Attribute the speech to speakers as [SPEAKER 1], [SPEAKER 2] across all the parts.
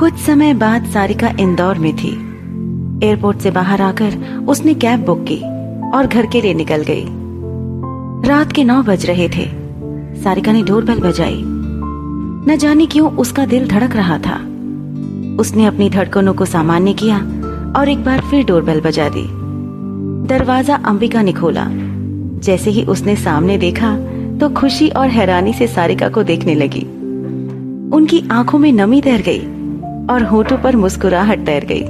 [SPEAKER 1] कुछ समय बाद सारिका इंदौर में थी। एयरपोर्ट से बाहर आकर उसने कैब बुक की और घर के लिए निकल गई। रात के नौ बज रहे थे। सारिका ने डोरबेल बजाई। न जाने क्यों उसका दिल धड़क रहा था। उसने अपनी धड़कनों को सामान्य किया और एक बार फिर डोरबेल बजा दी। दरवाज़ा अंबिका ने खोला। जैसे ही उसने सामने देखा तो खुशी और हैरानी से सारिका को देखने लगी। उनकी आँखों में नमी तैर गई। और होठों पर मुस्कुराहट तैर गई।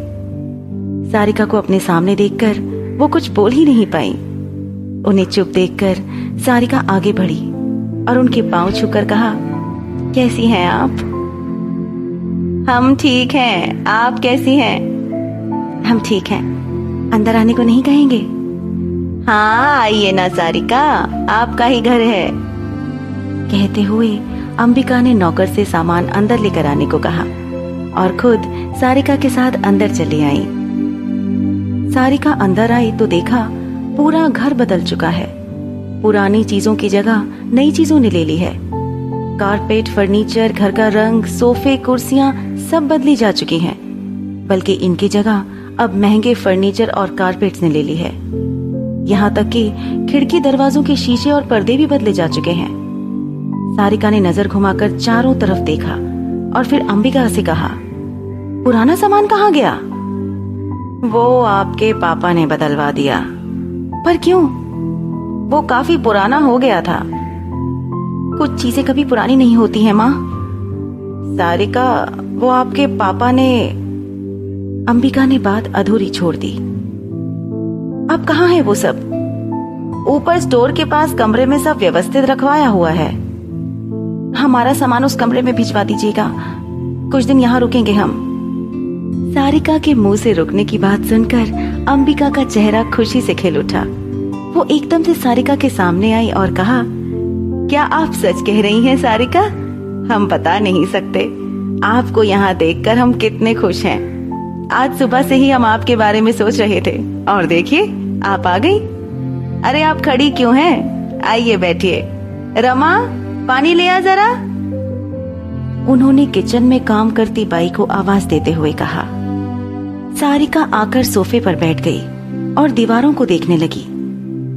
[SPEAKER 1] सारिका को अपने सामने देखकर वो कुछ बोल ही नहीं पाई। उन्हें चुप देखकर सारिका आगे बढ़ी और उनके पाँव छूकर कहा, कैसी हैं आप? हम ठीक हैं। आप कैसी हैं? हम ठीक हैं। अंदर आने को नहीं कहेंगे? हाँ आइए ना सारिका। आपका ही घर है। कहते हुए अंबिका ने नौकर से सामान अंदर लेकर आने को कहा। और खुद सारिका के साथ अंदर चली आई। सारिका अंदर आई तो देखा पूरा घर बदल चुका है। पुरानी चीज़ों की जगह नई चीज़ों ने ले ली है। कारपेट, फर्नीचर, घर का रंग, सोफे, कुर्सियाँ सब बदली जा चुकी हैं। बल्कि इनकी जगह अब महँगे फर्नीचर और कारपेट्स ने ले ली है। यहाँ तक कि खिड़की दरवाजों के शीशे और पर्दे भी बदले जा चुके हैं। सारिका ने नज़र घुमाकर चारों तरफ़ देखा और फिर अंबिका से कहा पुराना सामान कहाँ गया? वो आपके पापा ने बदलवा दिया। पर क्यों? वो काफ़ी पुराना हो गया था। कुछ चीज़ें कभी पुरानी नहीं होती हैं, माँ। सारिका, वो आपके पापा ने अंबिका ने बात अधूरी छोड़ दी। अब कहाँ है वो सब? ऊपर स्टोर के पास कमरे में सब व्यवस्थित रखवाया हुआ है। हमारा सामान उस कमरे में भिजवा दीजिएगा। कुछ दिन यहाँ रुकेंगे हम। सारिका के मुँह से रुकने की बात सुनकर अंबिका का चेहरा खुशी से खिल उठा। वो एकदम से सारिका के सामने आई और कहा, क्या आप सच कह रही हैं, सारिका? हम बता नहीं सकते। आपको यहाँ देखकर हम कितने खुश हैं। आज सुबह से ही हम आपके बारे में सोच रहे थे। और देखिए, आप आ गई। अरे, आप खड़ी क्यों हैं? आइए, बैठिए। रमा, पानी ले आ जरा। उन्होंने किचन में काम करती बाई को आवाज़ देते हुए कहा। सारिका आकर सोफे पर बैठ गई और दीवारों को देखने लगी।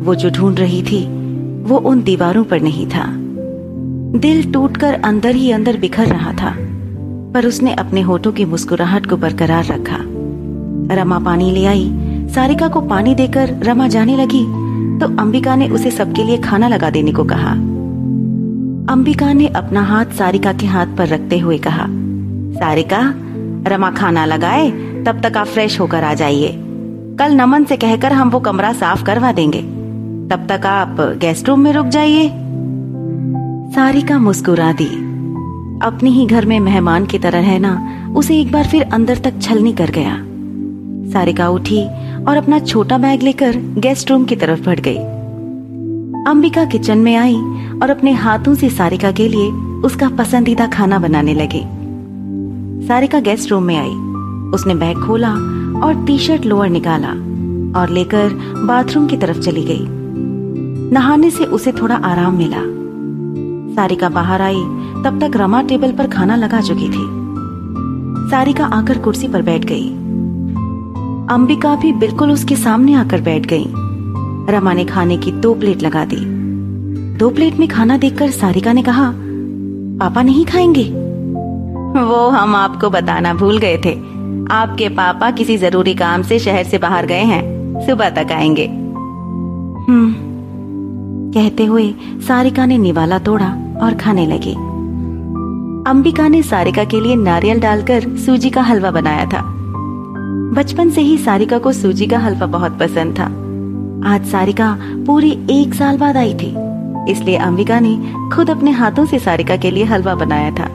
[SPEAKER 1] वो जो ढूंढ रही थी, वो उन दीवारों पर नहीं था। दिल टूटकर अंदर ही अंदर बिखर रहा था, पर उसने अपने होठों की मुस्कुराहट को बरकरार रखा। रमा पानी ले आई, सारिका को पानी देकर रमा जाने लगी तो अंबिका ने उसे सबके लिए खाना लगा देने को कहा। अंबिका ने अपना हाथ सारिका के हाथ पर रखते हुए कहा, सारिका, रमा खाना लगाए? तब तक आप फ्रेश होकर आ जाइए। कल नमन से कहकर हम वो कमरा साफ़ करवा देंगे। तब तक आप गेस्ट रूम में रुक जाइए। सारिका मुस्कुरा दी। अपने ही घर में मेहमान की तरह रहना, उसे एक बार फिर अंदर तक छलनी कर गया। सारिका उठी और अपना छोटा बैग लेकर गेस्ट रूम की तरफ़ बढ़ गई। अंबिका किचन में आई और अपने हाथों से सारिका के लिए उसका पसंदीदा खाना बनाने लगी। सारिका गेस्ट रूम में आई। उसने बैग खोला और टी शर्ट लोअर निकाला और लेकर बाथरूम की तरफ़ चली गई। नहाने से उसे थोड़ा आराम मिला। सारिका बाहर आई, तब तक रमा टेबल पर खाना लगा चुकी थी। सारिका आकर कुर्सी पर बैठ गई। अंबिका भी बिल्कुल उसके सामने आकर बैठ गई। रमा ने खाने की दो प्लेट लगा दी। दो प्लेट में खाना देखकर सारिका ने कहा, पापा नहीं खाएँगे? वो हम आपको बताना भूल गए थे। आपके पापा किसी ज़रूरी काम से शहर से बाहर गए हैं। सुबह तक आएँगे। हम्म। कहते हुए सारिका ने निवाला तोड़ा और खाने लगी। अंबिका ने सारिका के लिए नारियल डालकर सूजी का हलवा बनाया था। बचपन से ही सारिका को सूजी का हलवा बहुत पसंद था। आज सारिका पूरी एक साल बाद आई थी, इसलिए अंबिका ने खुद अपने हाथों से सारिका के लिए हलवा बनाया था।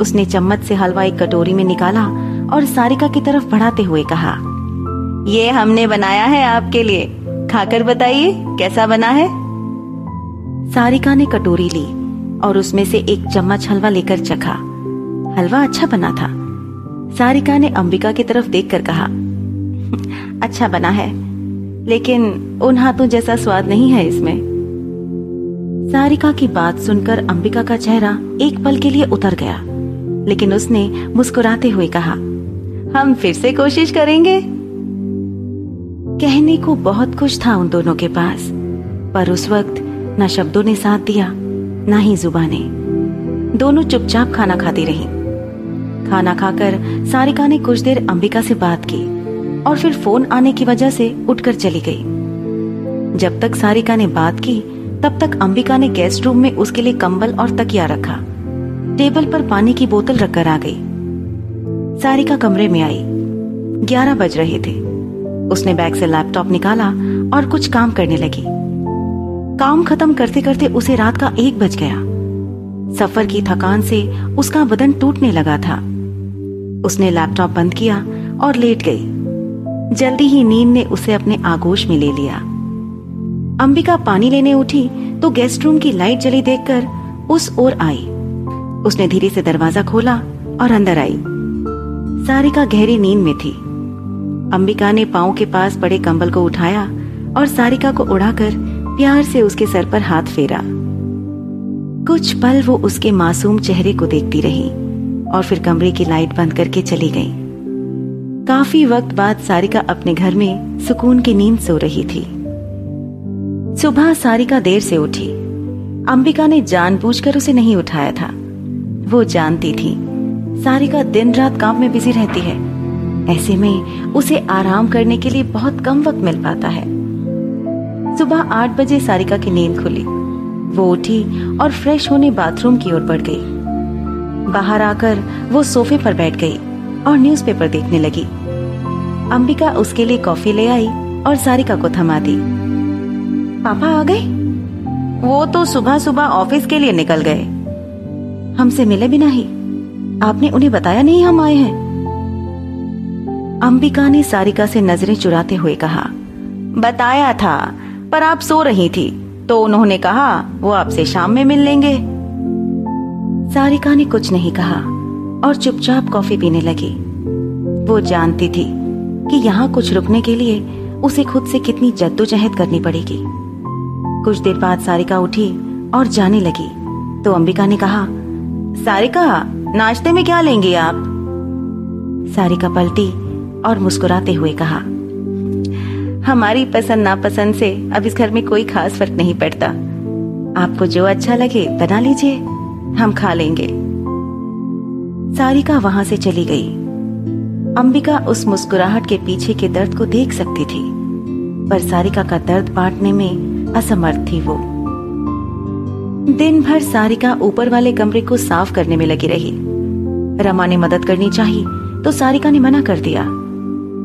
[SPEAKER 1] उसने चम्मच से हलवा एक कटोरी में निकाला और सारिका की तरफ़ बढ़ाते हुए कहा, ये हमने बनाया है आपके लिए। खाकर बताइए, कैसा बना है? सारिका ने कटोरी ली और उसमें से एक चम्मच हलवा लेकर चखा। हलवा अच्छा बना था। सारिका ने अंबिका की तरफ़ देखकर कहा अच्छा बना है, लेकिन उन हाथों जैसा स्वाद नहीं है इसमें। सारिका की बात सुनकर अंबिका का चेहरा एक पल के लिए उतर गया, लेकिन उसने मुस्कुराते हुए कहा हम फिर से कोशिश करेंगे। कहने को बहुत कुछ था उन दोनों के पास, पर उस वक्त न शब्दों ने साथ दिया, ना ही जुबाने। दोनों चुपचाप खाना खाती रही। खाना खाकर सारिका ने कुछ देर अंबिका से बात की, और फिर फ़ोन आने की वजह से उठकर चली गई। जब तक सारिका ने बात की, तब तक अंबिका ने गेस्ट रूम में उसके लिए कंबल और तकिया रखा। टेबल पर पानी की बोतल रखकर आ गई। सारिका कमरे में आई। ग्यारह बज रहे थे। उसने बैग से लैपटॉप निकाला और कुछ काम करने लगी। काम खत्म करते करते उसे रात का एक बज गया। सफ़र की थकान से उसका बदन टूटने लगा था। उसने लैपटॉप बंद किया और लेट गई। जल्दी ही नींद ने उसे अपने आगोश में ले लिया। अंबिका पानी लेने उठी तो गेस्ट रूम की लाइट जली देखकर उस ओर आई। उसने धीरे से दरवाज़ा खोला और अंदर आई। सारिका गहरी नींद में थी। अंबिका ने पाओ के पास पड़े कंबल को उठाया और सारिका को उड़ाकर प्यार से उसके सर पर हाथ फेरा। कुछ पल वो उसके मासूम चेहरे को देखती रही और फिर कमरे की लाइट बंद करके चली गई। काफ़ी वक्त बाद सारिका अपने घर में सुकून की नींद सो रही थी। सुबह सारिका देर से उठी। अंबिका ने जानबूझकर उसे नहीं उठाया था। वो जानती थी सारिका दिन रात काम में बिज़ी रहती है। ऐसे में उसे आराम करने के लिए बहुत कम वक्त मिल पाता है। सुबह आठ बजे सारिका की नींद खुली। वो उठी और फ्रेश होने बाथरूम की ओर बढ़ गई। बाहर आकर वो सोफे पर बैठ गई और न्यूज़पेपर देखने लगी। अंबिका उसके लिए कॉफ़ी ले आई और सारिका को थमा दी। पापा आ गए? वो तो सुबह सुबह ऑफ़िस के लिए निकल गए। हमसे मिले भी नहीं। आपने उन्हें बताया नहीं हम आए हैं? अंबिका ने सारिका से नज़रें चुराते हुए कहा, बताया था, पर आप सो रही थी तो उन्होंने कहा, वो आपसे शाम में मिल लेंगे। सारिका ने कुछ नहीं कहा और चुपचाप कॉफ़ी पीने लगी। वो जानती थी कि यहाँ कुछ रुकने के लिए उसे खुद से कितनी जद्दोजहद करनी पड़ेगी। कुछ देर बाद सारिका उठी और जाने लगी तो अंबिका ने कहा सारिका, नाश्ते में क्या लेंगी आप? सारिका पलटी और मुस्कुराते हुए कहा, हमारी पसंद नापसंद से अब इस घर में कोई खास फ़र्क नहीं पड़ता। आपको जो अच्छा लगे बना लीजिए, हम खा लेंगे। सारिका वहाँ से चली गई। अंबिका उस मुस्कुराहट के पीछे के दर्द को देख सकती थी, पर सारिका का दर्द बांटने में असमर्थ थी वो। दिन भर सारिका ऊपर वाले कमरे को साफ़ करने में लगी रही। रमा ने मदद करनी चाहिए तो सारिका ने मना कर दिया।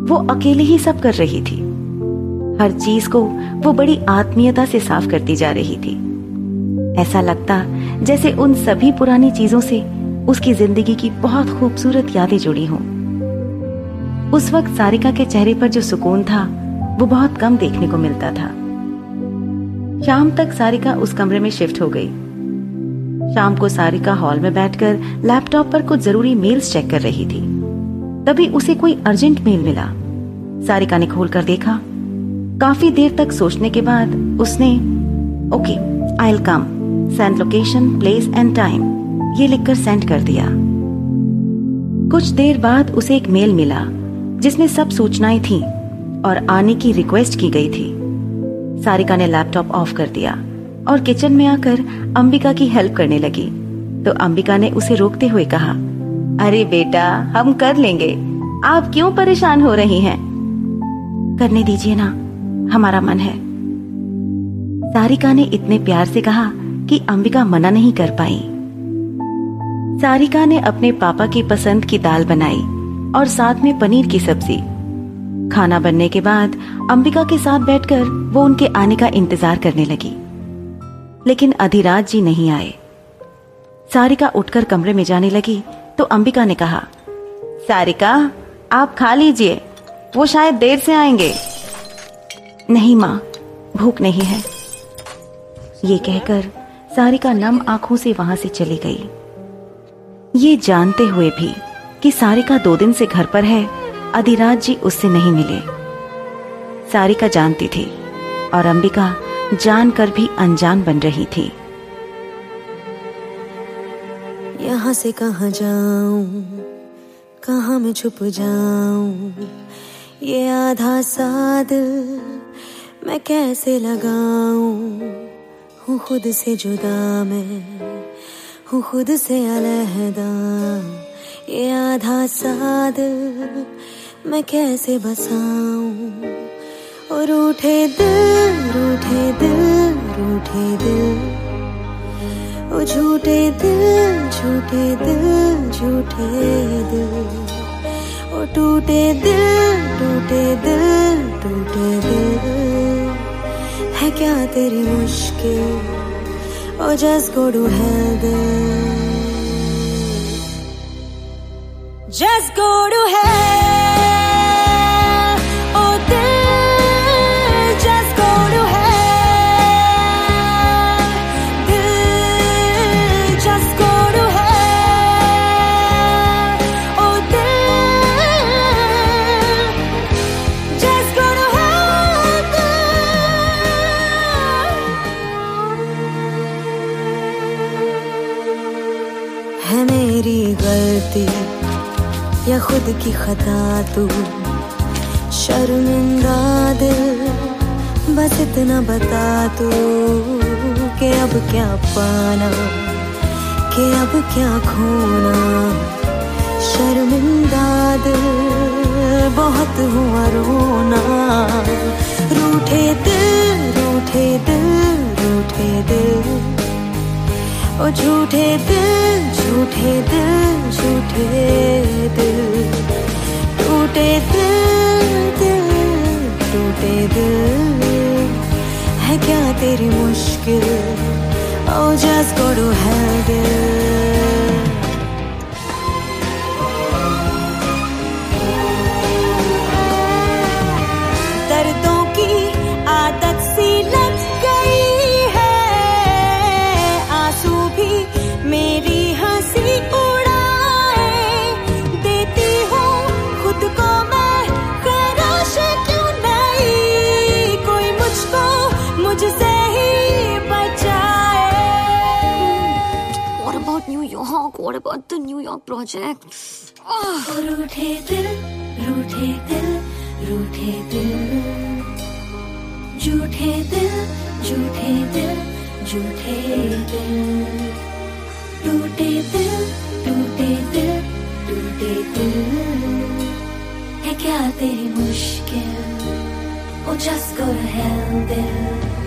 [SPEAKER 1] वो अकेले ही सब कर रही थी। हर चीज़ को वो बड़ी आत्मीयता से साफ़ करती जा रही थी। ऐसा लगता जैसे उन सभी पुरानी चीज़ों से उसकी ज़िंदगी की बहुत खूबसूरत यादें जुड़ी हों। उस वक्त सारिका के चेहरे पर जो सुकून था, वो बहुत कम देखने को मिलता था। शाम तक सारिका उस कमरे में शिफ्ट हो गई। शाम को सारिका हॉल में बैठकर लैपटॉप पर कुछ ज़रूरी मेल्स चेक कर रही थी। तभी उसे कोई अर्जेंट मेल मिला। सारिका ने खोलकर देखा। काफ़ी देर तक सोचने के बाद उसने, okay I come send location place and time ये लिखकर सेंड कर दिया। कुछ देर बाद उसे एक मेल मिला, जिसमें सब सूचनाएँ थीं और आने की रिक्वेस्ट की गई थी। सारिका ने लैपटॉप ऑफ़ कर दिया और किचन में आकर अंबिका की हेल्प करने लगी। तो अंबिका ने उसे रोकते हुए कहा, अरे बेटा, हम कर लेंगे। आप क्यों परेशान हो रही हैं? करने दीजिए ना, हमारा मन है। सारिका ने इतने प्यार से कहा कि अंबिका मना नहीं कर पाई। सारिका ने अपने पापा की पसंद की दाल बनाई और साथ में पनीर की सब्ज़ी। खाना बनने के बाद अंबिका के साथ बैठकर वो उनके आने का इंतज़ार करने लगी। लेकिन अधिराज जी नहीं आए। सारिका उठकर कमरे में जाने लगी तो अंबिका ने कहा, सारिका, आप खा लीजिए। वो शायद देर से आएँगे। नहीं माँ, भूख नहीं है। ये कहकर सारिका नम आँखों से वहाँ से चली गई। ये जानते हुए भी कि सारिका दो दिन से घर पर है अधिराज जी उससे नहीं मिले। सारिका जानती थी और अंबिका जानकर भी अनजान बन रही थी।
[SPEAKER 2] यहाँ से कहा जाऊँ? कहा मैं छुप जाऊँ? ये आधा साध मैं कैसे लगाऊँ? हूँ खुद से जुदा मैं, हूँ खुद से अलहदा। ये आधा साद मैं कैसे बसाऊं? और रूठे दिल रूठे दिल रूठे दिल। ओ झूठे दिल झूठे दिल झूठे दिल। ओ टूटे दिल टूटे दिल टूटे दिल। है क्या तेरी मुश्किल? ओ just go to hell Just go to hell है मेरी गलती, या खुद की खता तू। शर्मिंदा दिल, बस इतना बता तू कि अब क्या पाना, कि अब क्या खोना। शर्मिंदा दिल, बहुत हुआ रोना। रूठे दिल रूठे दिल रूठे दिल। ओ झूठे दिल झूठे दिल झूठे दिल। टूटे दिल टूटे दिल। है क्या तेरी मुश्किल? Oh just go to hell दिल।
[SPEAKER 3] What about the New York project?
[SPEAKER 2] रूठे दिल रूठे दिल रूठे दिल। झूठे दिल झूठे दिल झूठे दिल। टूटे दिल टूटे दिल टूटे दिल। है क्या तेरी मुश्किल? Oh just go to hell दिल।